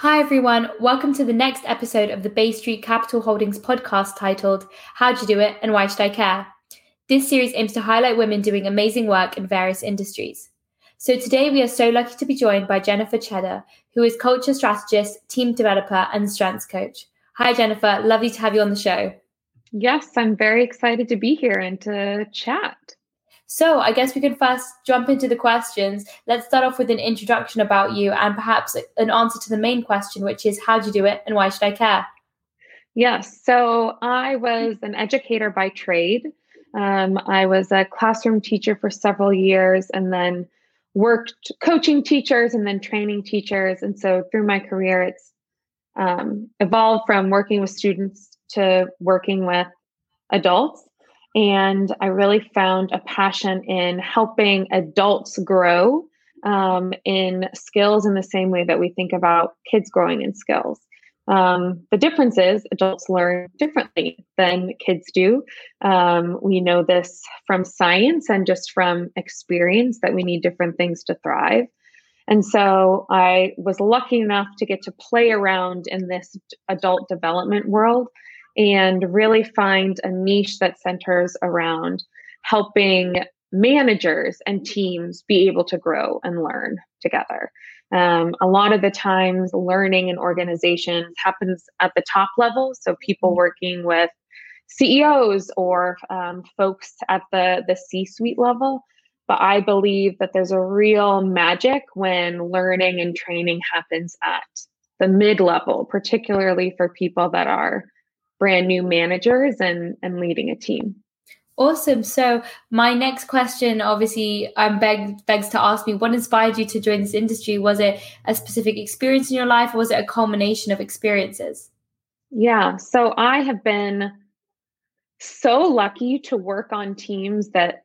Hi, everyone. Welcome to the next episode of the Bay Street Capital Holdings podcast titled How'd You Do It and Why Should I Care? This series aims to highlight women doing amazing work in various industries. So today we are so lucky to be joined by Jennifer Cheddar, who is culture strategist, team developer, and strengths coach. Hi, Jennifer. Lovely to have you on the show. Yes, I'm very excited to be here and to chat. So, I guess we could first jump into the questions. Let's start off with an introduction about you and perhaps an answer to the main question, which is how do you do it and why should I care? Yes, so I was an educator by trade. Um, I was a classroom teacher for several years and then worked coaching teachers and then training teachers. And so through my career, it's um, evolved from working with students to working with adults. And I really found a passion in helping adults grow um, in skills in the same way that we think about kids growing in skills. Um, the difference is adults learn differently than kids do. Um, we know this from science and just from experience that we need different things to thrive. And so I was lucky enough to get to play around in this adult development world and really find a niche that centers around helping managers and teams be able to grow and learn together. Um, a lot of the times, learning in organizations happens at the top level. So, people mm-hmm. working with CEOs or um, folks at the, the C suite level. But I believe that there's a real magic when learning and training happens at the mid level, particularly for people that are brand new managers and and leading a team. Awesome. So my next question, obviously, um, beg, begs to ask me, what inspired you to join this industry? Was it a specific experience in your life, or was it a culmination of experiences? Yeah. So I have been so lucky to work on teams that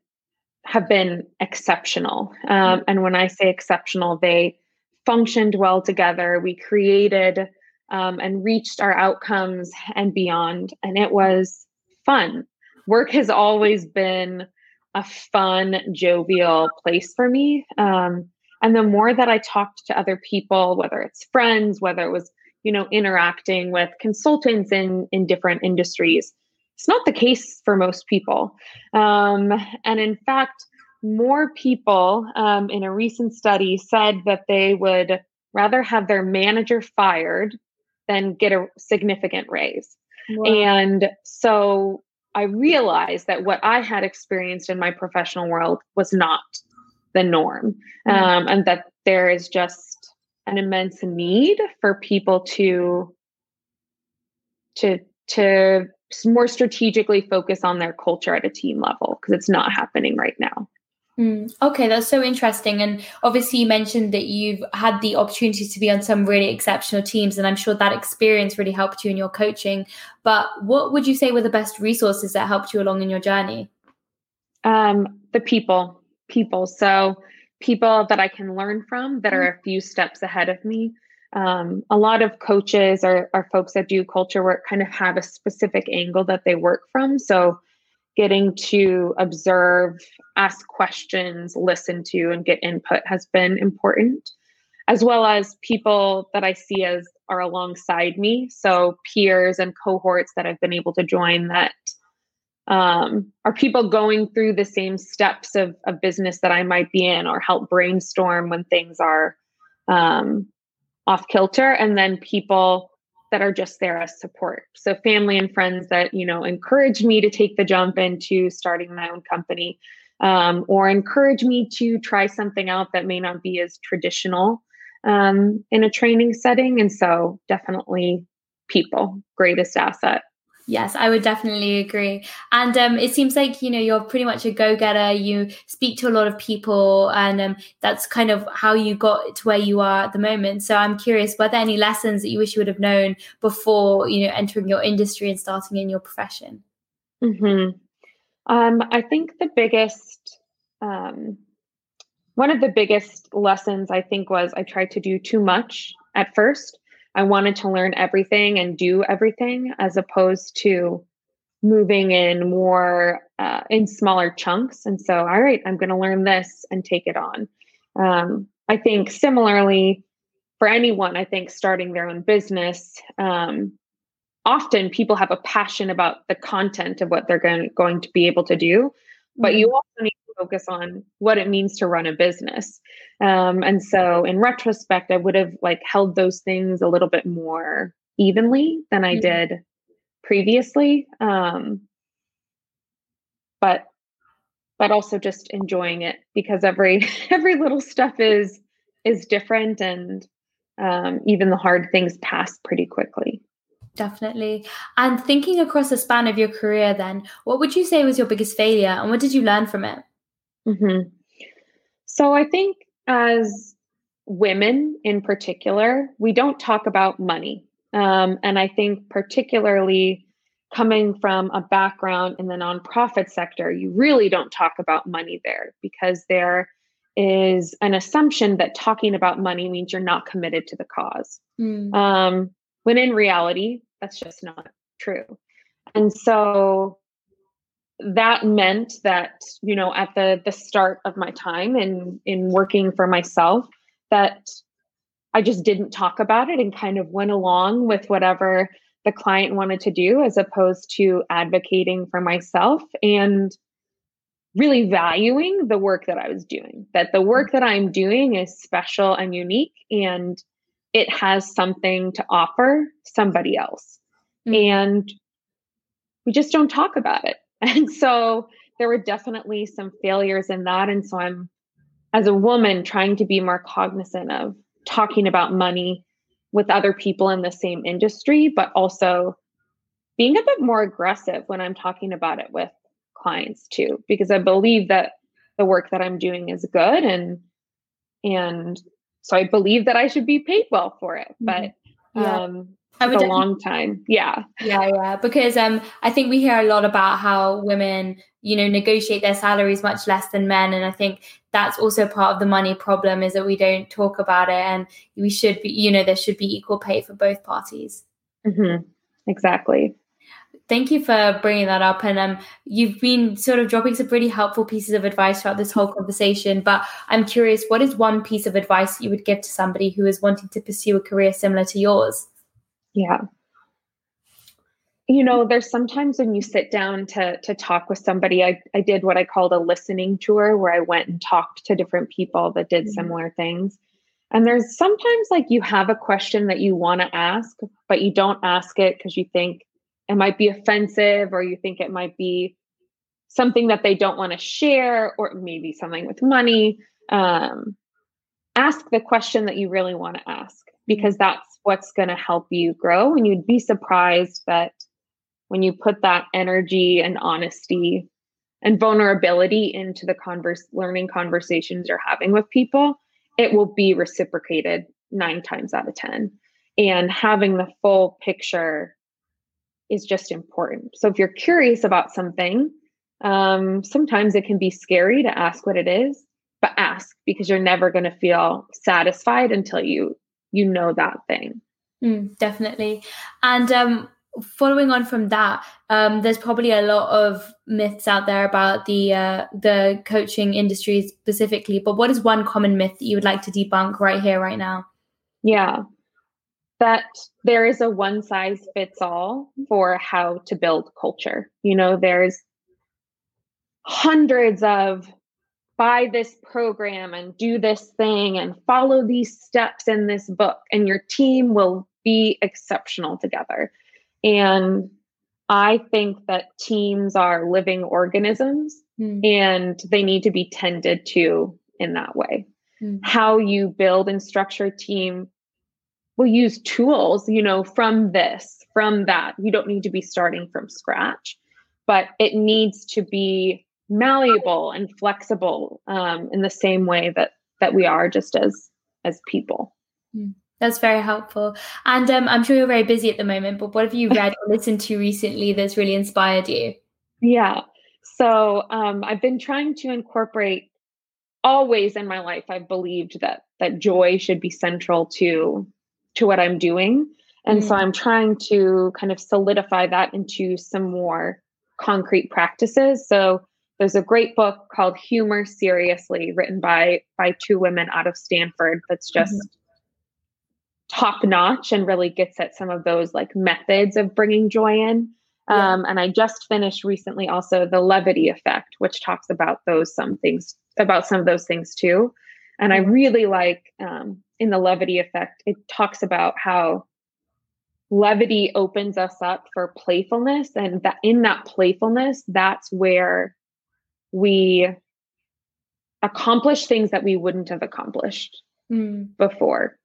have been exceptional. Um, mm-hmm. and when I say exceptional, they functioned well together. We created um, and reached our outcomes and beyond. And it was fun. Work has always been a fun, jovial place for me. Um, and the more that I talked to other people, whether it's friends, whether it was you know interacting with consultants in in different industries, it's not the case for most people. Um, and in fact, more people um, in a recent study said that they would rather have their manager fired then get a significant raise. Wow. And so I realized that what I had experienced in my professional world was not the norm, mm-hmm. um, and that there is just an immense need for people to to to more strategically focus on their culture at a team level because it's not happening right now. Mm, okay, that's so interesting. And obviously, you mentioned that you've had the opportunity to be on some really exceptional teams, and I'm sure that experience really helped you in your coaching. But what would you say were the best resources that helped you along in your journey? Um, the people, people. So, people that I can learn from that are a few steps ahead of me. Um, a lot of coaches or, or folks that do culture work kind of have a specific angle that they work from. So, getting to observe, ask questions, listen to, and get input has been important, as well as people that I see as are alongside me. So, peers and cohorts that I've been able to join that um, are people going through the same steps of, of business that I might be in or help brainstorm when things are um, off kilter. And then people that are just there as support. So family and friends that, you know, encourage me to take the jump into starting my own company um, or encourage me to try something out that may not be as traditional um, in a training setting. And so definitely people, greatest asset. Yes, I would definitely agree. And um, it seems like, you know, you're pretty much a go getter. You speak to a lot of people, and um, that's kind of how you got to where you are at the moment. So I'm curious, were there any lessons that you wish you would have known before, you know, entering your industry and starting in your profession? Mm-hmm. Um, I think the biggest, um, one of the biggest lessons I think was I tried to do too much at first. I wanted to learn everything and do everything as opposed to moving in more uh, in smaller chunks. And so, all right, I'm going to learn this and take it on. Um, I think similarly for anyone, I think starting their own business, um, often people have a passion about the content of what they're going, going to be able to do, but mm-hmm. you also need focus on what it means to run a business. Um, and so, in retrospect, I would have like held those things a little bit more evenly than I mm-hmm. did previously. Um, but but also just enjoying it because every every little stuff is is different and um, even the hard things pass pretty quickly definitely and thinking across the span of your career then what would you say was your biggest failure and what did you learn from it mm-hmm. so i think as women in particular we don't talk about money um, and i think particularly coming from a background in the nonprofit sector, you really don't talk about money there because there is an assumption that talking about money means you're not committed to the cause. Mm. Um, when in reality, that's just not true. And so that meant that, you know, at the the start of my time in in working for myself, that I just didn't talk about it and kind of went along with whatever the client wanted to do as opposed to advocating for myself and really valuing the work that I was doing. That the work that I'm doing is special and unique and it has something to offer somebody else. Mm-hmm. And we just don't talk about it. And so there were definitely some failures in that. And so I'm, as a woman, trying to be more cognizant of talking about money with other people in the same industry, but also being a bit more aggressive when I'm talking about it with clients too, because I believe that the work that I'm doing is good and and so I believe that I should be paid well for it. Mm-hmm. But yeah. um I would a long time. Yeah. Yeah, yeah. Because um I think we hear a lot about how women, you know, negotiate their salaries much less than men. And I think that's also part of the money problem is that we don't talk about it and we should be, you know, there should be equal pay for both parties. Mm-hmm. Exactly. Thank you for bringing that up. And um, you've been sort of dropping some pretty helpful pieces of advice throughout this whole conversation. But I'm curious, what is one piece of advice you would give to somebody who is wanting to pursue a career similar to yours? Yeah. You know, there's sometimes when you sit down to to talk with somebody, I, I did what I called a listening tour where I went and talked to different people that did mm-hmm. similar things. And there's sometimes like you have a question that you want to ask, but you don't ask it because you think it might be offensive or you think it might be something that they don't want to share or maybe something with money. Um, ask the question that you really want to ask because that's what's going to help you grow. And you'd be surprised that when you put that energy and honesty and vulnerability into the converse learning conversations you're having with people, it will be reciprocated nine times out of 10. And having the full picture is just important. So if you're curious about something, um, sometimes it can be scary to ask what it is, but ask because you're never going to feel satisfied until you you know that thing. Mm, definitely. And um, following on from that, um, there's probably a lot of myths out there about the uh, the coaching industry specifically. But what is one common myth that you would like to debunk right here, right now? Yeah, that there is a one size fits all for how to build culture. You know, there's hundreds of buy this program and do this thing and follow these steps in this book, and your team will be exceptional together. And I think that teams are living organisms mm. and they need to be tended to in that way. Mm. How you build and structure a team will use tools, you know, from this, from that. You don't need to be starting from scratch, but it needs to be malleable and flexible um, in the same way that that we are just as as people. Mm, that's very helpful. And um, I'm sure you're very busy at the moment, but what have you read or listened to recently that's really inspired you? Yeah. So um, I've been trying to incorporate always in my life. I've believed that that joy should be central to to what I'm doing. And mm. so I'm trying to kind of solidify that into some more concrete practices. So there's a great book called Humor Seriously, written by by two women out of Stanford. That's just mm-hmm. top notch and really gets at some of those like methods of bringing joy in. Yeah. Um, and I just finished recently also the levity effect, which talks about those some things about some of those things too. And I mm-hmm. really like um, in the levity effect, it talks about how levity opens us up for playfulness, and that in that playfulness, that's where we accomplish things that we wouldn't have accomplished mm. before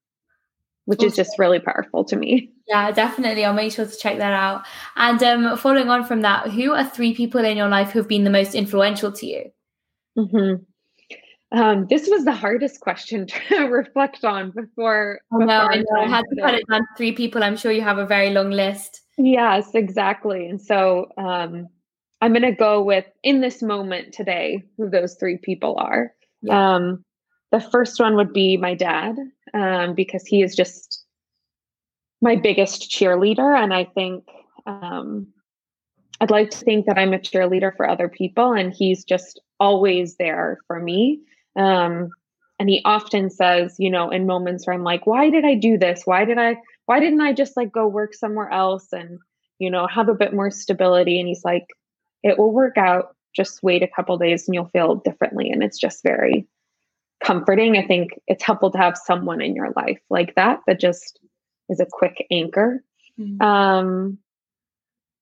which is just really powerful to me. Yeah, definitely. I'll make sure to check that out. And um, following on from that, who are three people in your life who have been the most influential to you? Mm-hmm. Um, this was the hardest question to reflect on before. Oh, no, I know. I had to cut it down to three people. I'm sure you have a very long list. Yes, exactly. And so um, I'm going to go with in this moment today who those three people are. Yeah. Um, the first one would be my dad, um, because he is just my biggest cheerleader. And I think um, I'd like to think that I'm a cheerleader for other people, and he's just always there for me. Um, and he often says, you know, in moments where I'm like, why did I do this? Why did I, why didn't I just like go work somewhere else and, you know, have a bit more stability? And he's like, it will work out. Just wait a couple days and you'll feel differently. And it's just very comforting. I think it's helpful to have someone in your life like that that just is a quick anchor. Mm-hmm. Um,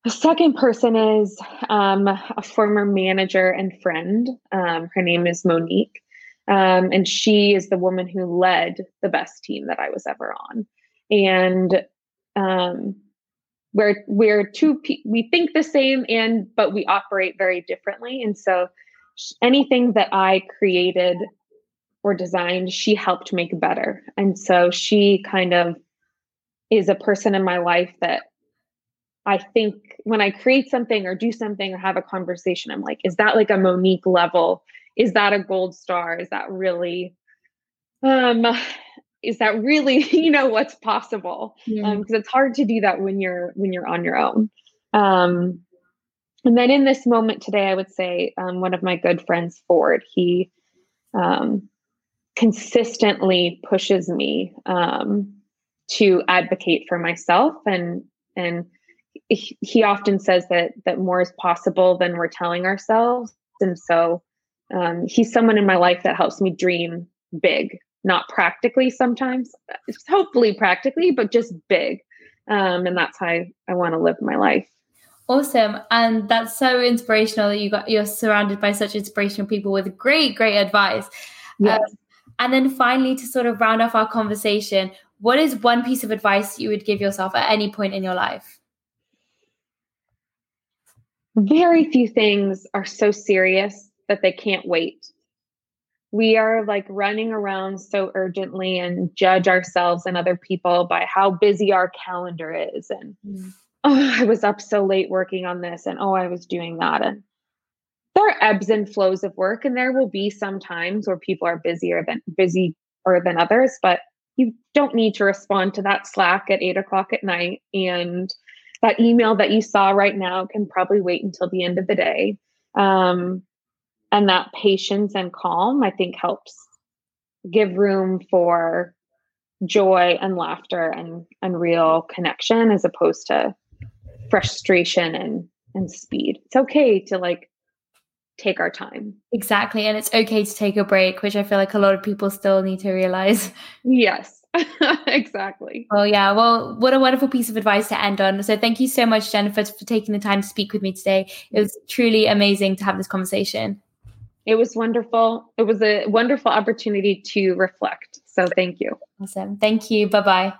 the second person is um, a former manager and friend. Um, her name is Monique. Um, and she is the woman who led the best team that I was ever on. And um, we're we're two we think the same and but we operate very differently. And so anything that I created or designed, she helped make better. And so she kind of is a person in my life that I think when I create something or do something or have a conversation, I'm like, is that like a Monique level? Is that a gold star? Is that really, um, is that really, you know, what's possible? Yeah. Um, because it's hard to do that when you're when you're on your own. Um, and then in this moment today, I would say um, one of my good friends, Ford, he um, consistently pushes me um, to advocate for myself and and he often says that that more is possible than we're telling ourselves and so um, he's someone in my life that helps me dream big not practically sometimes hopefully practically but just big um, and that's how I, I want to live my life awesome and that's so inspirational that you got you're surrounded by such inspirational people with great great advice yes. Um, and then finally, to sort of round off our conversation, what is one piece of advice you would give yourself at any point in your life? Very few things are so serious that they can't wait. We are like running around so urgently and judge ourselves and other people by how busy our calendar is. And mm. oh, I was up so late working on this, and oh, I was doing that. And there are ebbs and flows of work and there will be some times where people are busier than busy or than others but you don't need to respond to that slack at eight o'clock at night and that email that you saw right now can probably wait until the end of the day um, and that patience and calm i think helps give room for joy and laughter and and real connection as opposed to frustration and and speed it's okay to like take our time. Exactly. And it's okay to take a break, which I feel like a lot of people still need to realize. Yes. exactly. Oh yeah. Well, what a wonderful piece of advice to end on. So thank you so much, Jennifer, for taking the time to speak with me today. It was truly amazing to have this conversation. It was wonderful. It was a wonderful opportunity to reflect. So thank you. Awesome. Thank you. Bye bye.